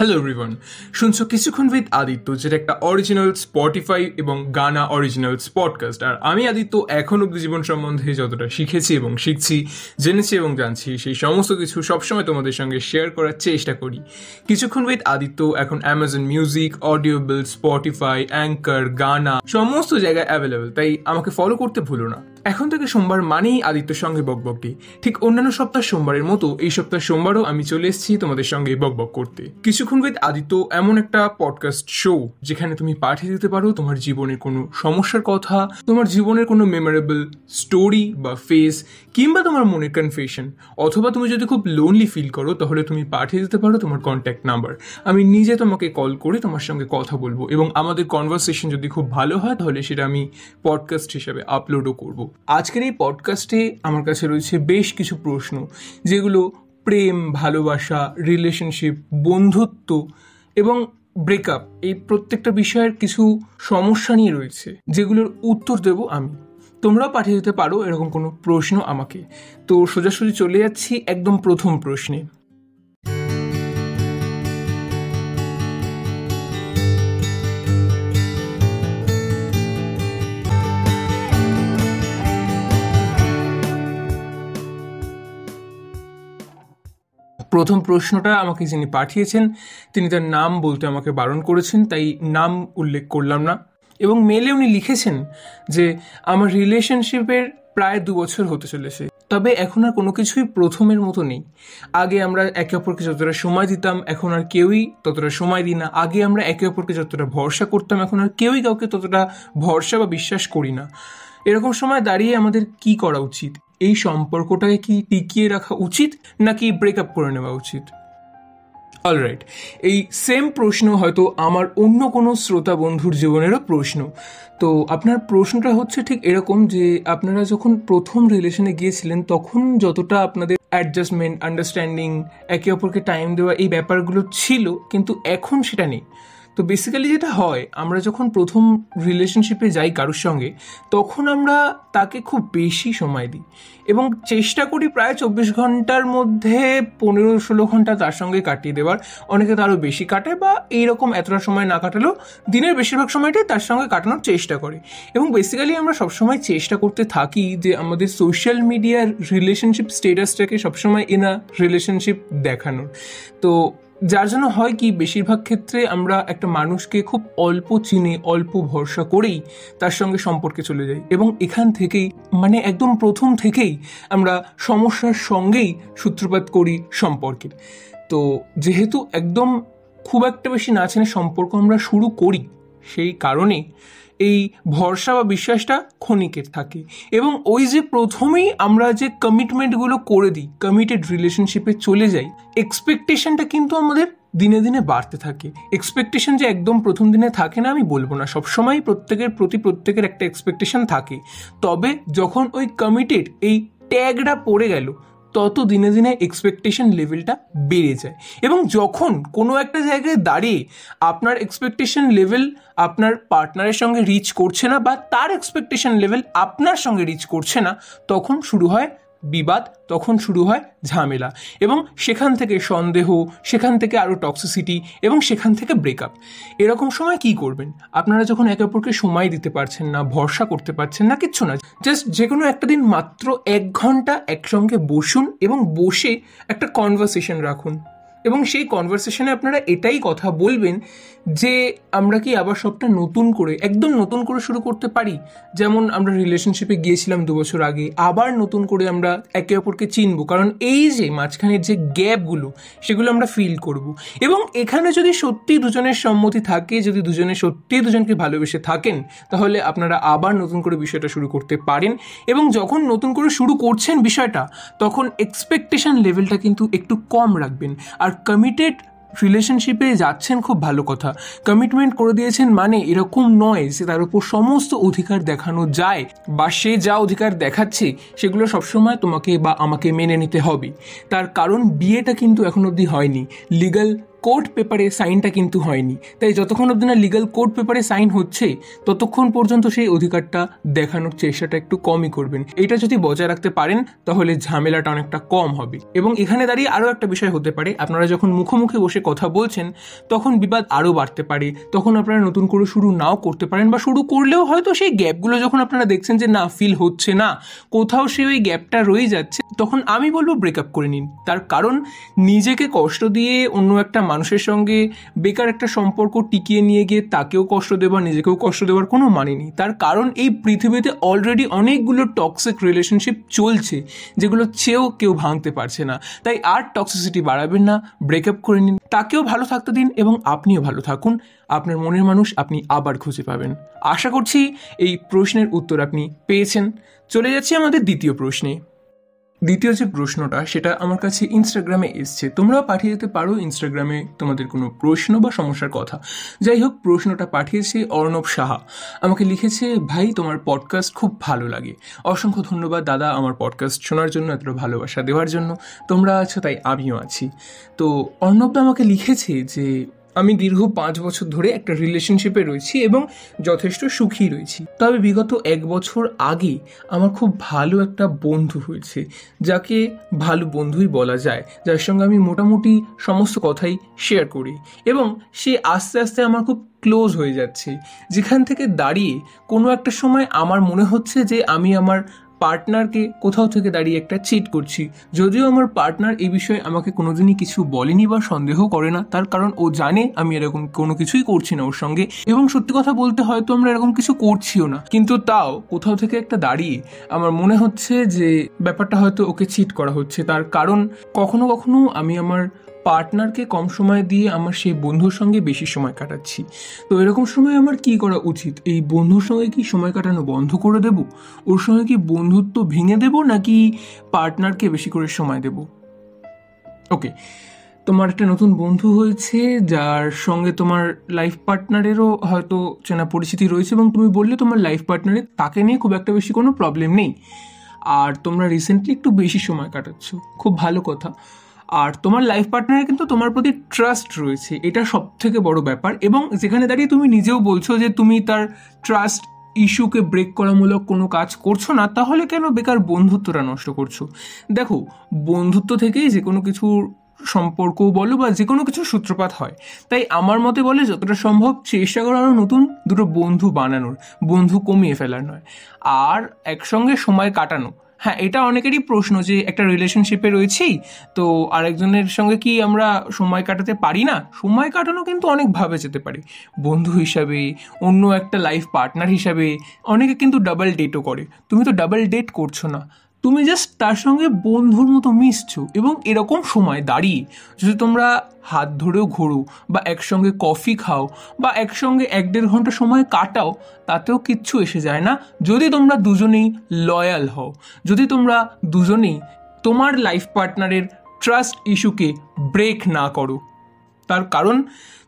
Hello everyone শুনছো কিছুক্ষণ with Aditya, যেটা একটা অরিজিনাল স্পটিফাই এবং গানা অরিজিনাল পডকাস্ট আর আমি আদিত্য, এখন অব্দি জীবন সম্বন্ধে যতটা শিখেছি এবং শিখছি, জেনেছি এবং জানছি, সেই সমস্ত কিছু সবসময় তোমাদের সঙ্গে শেয়ার করার চেষ্টা করি। কিছুক্ষণ উইথ আদিত্য, এখন Amazon Music Audible Spotify Anchor Gaana সমস্ত জায়গায় অ্যাভেলেবেল তাই আমাকে ফলো করতে ভুলো না। এখন থেকে সোমবার মানেই আদিত্যর সঙ্গে বকবকটি। ঠিক অন্যান্য সপ্তাহ সোমবারের মতো এই সপ্তাহ সোমবারও আমি চলে এসেছি তোমাদের সঙ্গে বকবক করতে। কিছুক্ষণ উইথ আদিত্য এমন একটা পডকাস্ট শো যেখানে তুমি পাঠিয়ে দিতে পারো তোমার জীবনের কোনো সমস্যার কথা, তোমার জীবনের কোনো মেমোরেবল স্টোরি বা ফেস কিংবা তোমার মনের কনফেশন অথবা তুমি যদি খুব লোনলি ফিল করো, তাহলে তুমি পাঠিয়ে দিতে পারো তোমার কন্ট্যাক্ট নাম্বার আমি নিজে তোমাকে কল করে তোমার সঙ্গে কথা বলব এবং আমাদের কনভারসেশন যদি খুব ভালো হয়, তাহলে সেটা আমি পডকাস্ট হিসাবে আপলোডও করব। আজকের এই পডকাস্টে আমার কাছে রয়েছে বেশ কিছু প্রশ্ন, যেগুলো প্রেম, ভালোবাসা রিলেশনশিপ বন্ধুত্ব এবং ব্রেকআপ এই প্রত্যেকটা বিষয়ের কিছু সমস্যা নিয়ে রয়েছে, যেগুলোর উত্তর দেব আমি। তোমরাও পাঠিয়ে দিতে পারো এরকম কোনো প্রশ্ন আমাকে। তো সোজাসুজি চলে যাচ্ছি একদম প্রথম প্রশ্নে। প্রথম প্রশ্নটা আমাকে যিনি পাঠিয়েছেন, তিনি তার নাম বলতে আমাকে বারণ করেছেন, তাই নাম উল্লেখ করলাম না। এবং মেলে উনি লিখেছেন যে, আমার রিলেশনশিপের প্রায় দু বছর হতে চলেছে, তবে এখন আর কোনো কিছুই প্রথমের মতো নেই। আগে আমরা একে অপরকে যতটা সময় দিতাম, এখন আর কেউই ততটা সময় দিই না। আগে আমরা একে অপরকে যতটা ভরসা করতাম, এখন আর কেউই কাউকে ততটা ভরসা বা বিশ্বাস করি না। এরকম সময় দাঁড়িয়ে আমাদের কি করা উচিত? এই সম্পর্কটাকে কি টিকিয়ে রাখা উচিত নাকি ব্রেকআপ করে নেওয়া উচিত? অলরাইট এই সেম প্রশ্ন হয়তো আমার অন্য কোনো শ্রোতা বন্ধুর জীবনেরও প্রশ্ন। তো আপনার প্রশ্নটা হচ্ছে ঠিক এরকম যে আপনারা যখন প্রথম রিলেশনে গিয়েছিলেন, তখন যতটা আপনাদের অ্যাডজাস্টমেন্ট আন্ডারস্ট্যান্ডিং একে অপরকে টাইম দেওয়া এই ব্যাপারগুলো ছিল, কিন্তু এখন সেটা নেই। তো বেসিক্যালি যেটা হয়, আমরা যখন প্রথম রিলেশনশিপে যাই কারোর সঙ্গে, তখন আমরা তাকে খুব বেশি সময় দিই। এবং চেষ্টা করি প্রায় চব্বিশ ঘণ্টার মধ্যে পনেরো ষোলো ঘণ্টা তার সঙ্গে কাটিয়ে দেওয়ার। অনেকে তারও বেশি কাটে বা এইরকম এতটা সময় না কাটালেও দিনের বেশিরভাগ সময়টাই তার সঙ্গে কাটানোর চেষ্টা করে। এবং বেসিক্যালি আমরা সবসময় চেষ্টা করতে থাকি যে আমাদের সোশ্যাল মিডিয়ার রিলেশনশিপ স্টেটাসটাকে সবসময় এনা রিলেশনশিপ দেখানোর। তো যার জন্য হয় কি, বেশিরভাগ ক্ষেত্রে আমরা একটা মানুষকে খুব অল্প চিনে, অল্প ভরসা করেই তার সঙ্গে সম্পর্কে চলে যাই এবং এখান থেকেই মানে একদম প্রথম থেকেই আমরা সমস্যার সঙ্গেই সূত্রপাত করি সম্পর্কের তো যেহেতু একদম খুব একটা বেশি না চেনে সম্পর্ক আমরা শুরু করি, সেই কারণে এই ভরসা বা বিশ্বাসটা ক্ষণিকের থাকে। এবং ওই যে প্রথমেই আমরা যে কমিটমেন্টগুলো করে দিই কমিটেড রিলেশনশিপে চলে যাই এক্সপেকটেশনটা কিন্তু আমাদের দিনে দিনে বাড়তে থাকে। এক্সপেকটেশন যে একদম প্রথম দিনে থাকে না, আমি বলব না। সবসময় প্রত্যেকের প্রতি প্রত্যেকের একটা এক্সপেকটেশন থাকে। তবে যখন ওই কমিটেড এই ট্যাগটা পড়ে গেল তত দিনে দিনে এক্সপেকটেশন লেভেলটা বেড়ে যায়। এবং যখন কোনো একটা জায়গায় দাঁড়িয়ে আপনার এক্সপেকটেশন লেভেল আপনার পার্টনারের সঙ্গে রিচ করছে না বা তার এক্সপেকটেশন লেভেল আপনার সঙ্গে রিচ করছে না, তখন শুরু হয় বিবাদ তখন শুরু হয় ঝামেলা এবং সেখান থেকে সন্দেহ, সেখান থেকে আরও টক্সিসিটি এবং সেখান থেকে ব্রেকআপ এরকম সময় কি করবেন? আপনারা যখন একে অপরকে সময় দিতে পারছেন না, ভরসা করতে পারছেন না, কিচ্ছু না। জাস্ট যে কোনো একটা দিন মাত্র এক ঘণ্টা একসঙ্গে বসুন এবং বসে একটা কনভারসেশন রাখুন। এবং সেই কনভারসেশনে আপনারা এটাই কথা বলবেন যে আমরা কি আবার সবটা নতুন করে, একদম নতুন করে শুরু করতে পারি? যেমন আমরা রিলেশনশিপে গিয়েছিলাম দু বছর আগে, আবার নতুন করে আমরা একে অপরকে চিনব। কারণ এই যে মাঝখানের যে গ্যাপগুলো সেগুলো আমরা ফিল করব। এবং এখানে যদি সত্যি দুজনের সম্মতি থাকে, যদি দুজনে সত্যি দুজনকে ভালোবেসে থাকেন, তাহলে আপনারা আবার নতুন করে বিষয়টা শুরু করতে পারেন। এবং যখন নতুন করে শুরু করছেন বিষয়টা, তখন এক্সপেকটেশন লেভেলটা কিন্তু একটু কম রাখবেন। আর কমিটেড রিলেশনশিপে যাচ্ছেন খুব ভালো কথা। কমিটমেন্ট করে দিয়েছেন মানে এরকম নয় যে তার উপর সমস্ত অধিকার দেখানো যায় বা সে যা অধিকার দেখাচ্ছে সেগুলো সবসময় তোমাকে বা আমাকে মেনে নিতে হবে। তার কারণ বিয়েটা কিন্তু এখন অবধি হয়নি। লিগাল কোর্ট পেপারে সাইনটা কিন্তু হয়নি। তাই যতক্ষণ অব্দি না লিগাল কোর্ট পেপারে সাইন হচ্ছে, ততক্ষণ পর্যন্ত সেই অধিকারটা দেখানোর চেষ্টাটা একটু কমই করবেন। এটা যদি বজায় রাখতে পারেন, তাহলে ঝামেলাটা অনেকটা কম হবে। এবং এখানে দাঁড়িয়ে আরও একটা বিষয় হতে পারে, আপনারা যখন মুখোমুখি বসে কথা বলছেন, তখন বিবাদ আরও বাড়তে পারে। তখন আপনারা নতুন করে শুরু নাও করতে পারেন বা শুরু করলেও হয়তো সেই গ্যাপগুলো যখন আপনারা দেখছেন যে না ফিল হচ্ছে না, কোথাও সে ওই গ্যাপটা রয়ে যাচ্ছে, তখন আমি বলব ব্রেকআপ করে নিন। তার কারণ, নিজেকে কষ্ট দিয়ে অন্য একটা মানুষের সঙ্গে বেকার একটা সম্পর্ক টিকিয়ে নিয়ে গিয়ে তাকেও কষ্ট দেওয়া, নিজেকেও কষ্ট দেওয়ার কোনো মানে নেই। তার কারণ এই পৃথিবীতে অলরেডি অনেকগুলো টক্সিক রিলেশনশিপ চলছে, যেগুলো চেয়েও কেউ ভাঙতে পারছে না। তাই আর টক্সিসিটি বাড়াবেন না ব্রেকআপ করে নিন। তাকেও ভালো থাকতে দিন এবং আপনিও ভালো থাকুন। আপনার মনের মানুষ আপনি আবার খুঁজে পাবেন। আশা করছি এই প্রশ্নের উত্তর আপনি পেয়েছেন। চলে যাচ্ছি আমাদের দ্বিতীয় প্রশ্নে। দ্বিতীয় যে প্রশ্নটা, সেটা আমার কাছে ইনস্টাগ্রামে এসছে। তোমরাও পাঠিয়ে যেতে পারো ইনস্টাগ্রামে তোমাদের কোনো প্রশ্ন বা সমস্যার কথা। যাই হোক, প্রশ্নটা পাঠিয়েছে অর্ণব সাহা। আমাকে লিখেছে, ভাই, তোমার পডকাস্ট খুব ভালো লাগে। অসংখ্য ধন্যবাদ দাদা আমার পডকাস্ট শোনার জন্য, এতটা ভালোবাসা দেওয়ার জন্য। তোমরা আছো, তাই আমিও আছি। তো অর্ণবদা আমাকে লিখেছে যে আমি দীর্ঘ পাঁচ বছর ধরে একটা রিলেশনশিপে রয়েছি এবং যথেষ্ট সুখী রয়েছি। তবে বিগত এক বছর আগে আমার খুব ভালো একটা বন্ধু হয়েছে, যাকে ভালো বন্ধুই বলা যায়, যার সঙ্গে আমি মোটামুটি সমস্ত কথাই শেয়ার করি এবং সে আস্তে আস্তে আমার খুব ক্লোজ হয়ে যাচ্ছে, যেখান থেকে দাঁড়িয়ে কোনো একটা সময় আমার মনে হচ্ছে যে আমি আমার পার্টনারকে কোথাও থেকে দাঁড়িয়ে একটা চিট করছি। যদিও আমার পার্টনার এই বিষয়ে আমাকে কোনোদিনই কিছু বলেনি বা সন্দেহ করে না। তার কারণ ও জানে আমি এরকম কোনো কিছুই করছি না ওর সঙ্গে। এবং সত্যি কথা বলতে হয়তো আমরা এরকম কিছু করছিও না। কিন্তু তাও কোথাও থেকে একটা দাঁড়িয়ে আমার মনে হচ্ছে যে ব্যাপারটা হয়তো ওকে চিট করা হচ্ছে। তার কারণ কখনো কখনো আমি আমার পার্টনারকে কম সময় দিয়ে আমার সেই বন্ধুর সঙ্গে বেশি সময় কাটাচ্ছি। তো এরকম সময় আমার কি করা উচিত? এই বন্ধুর সঙ্গে কি সময় কাটানো বন্ধ করে দেব? ওর সঙ্গে কি বন্ধুত্ব ভেঙে দেব, নাকি পার্টনারকে বেশি করে সময় দেব? ওকে, তোমার একটা নতুন বন্ধু হয়েছে, যার সঙ্গে তোমার লাইফ পার্টনারেরও হয়তো চেনা পরিচিতি রয়েছে, এবং তুমি বললে তোমার লাইফ পার্টনারের তাকে নিয়ে খুব একটা বেশি কোনো প্রবলেম নেই। আর তোমরা রিসেন্টলি একটু বেশি সময় কাটাচ্ছ। খুব ভালো কথা। আর তোমার লাইফ পার্টনারের কিন্তু তোমার প্রতি ট্রাস্ট রয়েছে। এটা সব থেকে বড় ব্যাপার এবং যেখানে দাঁড়িয়ে তুমি নিজেও বলছো যে তুমি তার ট্রাস্ট ইস্যুকে ব্রেক করামূলক কোনো কাজ করছ না, তাহলে কেন বেকার বন্ধুত্বটা নষ্ট করছ? দেখো, বন্ধুত্ব থেকেই যে কোনো কিছুর সম্পর্ক বলো বা যে কোনো কিছু সূত্রপাত হয়। তাই আমার মতে বলে যতটা সম্ভব চেষ্টা করো আরও নতুন দুটো বন্ধু বানানোর, বন্ধু কমিয়ে ফেলার নয়। আর একসঙ্গে সময় কাটানো হ্যাঁ এটা অনেকেরই প্রশ্ন যে একটা রিলেশনশিপে রয়েছি, তো আরেকজনের সঙ্গে কি আমরা সময় কাটাতে পারি না? সময় কাটানো কিন্তু অনেকভাবে যেতে পারে। বন্ধু হিসাবে, অন্য একটা লাইফ পার্টনার হিসাবে, অনেকে কিন্তু ডাবল ডেটও করে। তুমি তো ডাবল ডেট করছ না। তুমি জাস্ট তার সঙ্গে বন্ধুর মতো মিশছো এবং এরকম সময় দাঁড়িয়ে যদি তোমরা হাত ধরেও ঘোরো বা একসঙ্গে কফি খাও বা একসঙ্গে এক দেড় ঘণ্টা সময় কাটাও, তাতেও কিচ্ছু এসে যায় না। যদি তোমরা দুজনেই লয়াল হও, যদি তোমরা দুজনেই তোমার লাইফ পার্টনারের ট্রাস্ট ইস্যুকে ব্রেক না করো, তার কারণ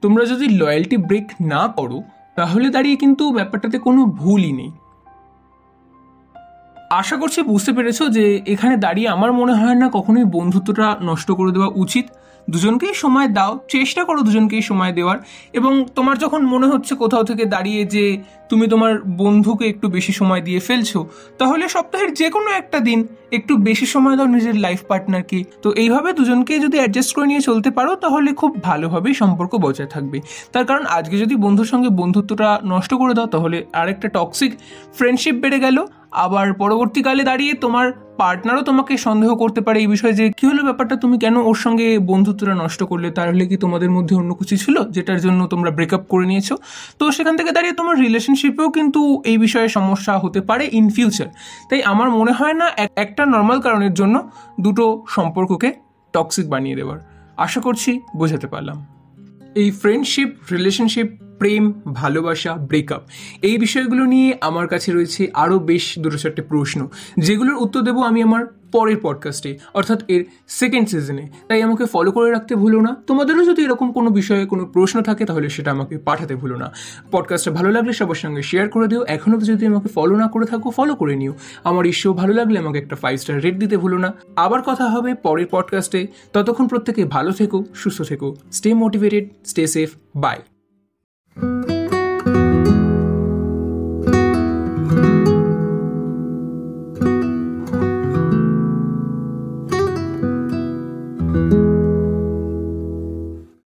তোমরা যদি লয়্যালটি ব্রেক না করো, তাহলে দাঁড়িয়ে কিন্তু ব্যাপারটাতে কোনো ভুলই নেই। আশা করছি বুঝতে পেরেছ যে এখানে দাঁড়িয়ে আমার মনে হয় না কখনোই বন্ধুত্বটা নষ্ট করে দেওয়া উচিত। দুজনকেই সময় দাও, চেষ্টা করো দুজনকেই সময় দেওয়ার। এবং তোমার যখন মনে হচ্ছে কোথাও থেকে দাঁড়িয়ে যে তুমি তোমার বন্ধুকে একটু বেশি সময় দিয়ে ফেলছো, তাহলে সপ্তাহের যে কোনো একটা দিন একটু বেশি সময় দাও নিজের লাইফ পার্টনারকে তো এইভাবে দুজনকে যদি অ্যাডজাস্ট করে নিয়ে চলতে পারো, তাহলে খুব ভালোভাবেই সম্পর্ক বজায় থাকবে। তার কারণ আজকে যদি বন্ধুর সঙ্গে বন্ধুত্বটা নষ্ট করে দাও, তাহলে আরেকটা টক্সিক ফ্রেন্ডশিপ বেড়ে গেল। আবার পরবর্তীকালে দাঁড়িয়ে তোমার পার্টনারও তোমাকে সন্দেহ করতে পারে এই বিষয়ে যে, কি হলো ব্যাপারটা? তুমি কেন ওর সঙ্গে বন্ধুত্বটা নষ্ট করলে? তাহলে কি তোমাদের মধ্যে অন্য কিছু ছিল যেটার জন্য তোমরা ব্রেকআপ করে নিয়েছো? তো সেখান থেকে দাঁড়িয়ে তোমার রিলেশনশিপেও কিন্তু এই বিষয়ে সমস্যা হতে পারে ইন ফিউচার তাই আমার মনে হয় না একটা নর্মাল কারণের জন্য দুটো সম্পর্ককে টক্সিক বানিয়ে দেওয়ার। আশা করছি বোঝাতে পারলাম। এই ফ্রেন্ডশিপ রিলেশনশিপ প্রেম, ভালোবাসা ব্রেকআপ এই বিষয়গুলো নিয়ে আমার কাছে রয়েছে আরও বেশ দুটো চারটে প্রশ্ন, যেগুলোর উত্তর দেবো আমি আমার পরের পডকাস্টে অর্থাৎ এর সেকেন্ড সিজনে তাই আমাকে ফলো করে রাখতে ভুলো না। তোমাদেরও যদি এরকম কোনো বিষয়ে কোনো প্রশ্ন থাকে, তাহলে সেটা আমাকে পাঠাতে ভুলো না। পডকাস্টটা ভালো লাগলে সবার সঙ্গে শেয়ার করে দিও। এখনও যদি আমাকে ফলো না করে থাকো ফলো করে নিও। আমার শো ভালো লাগলে আমাকে একটা ফাইভ স্টার রেট দিতে ভুলো না। আবার কথা হবে পরের পডকাস্টে ততক্ষণ প্রত্যেকে ভালো থেকো, সুস্থ থেকো। Stay motivated stay safe bye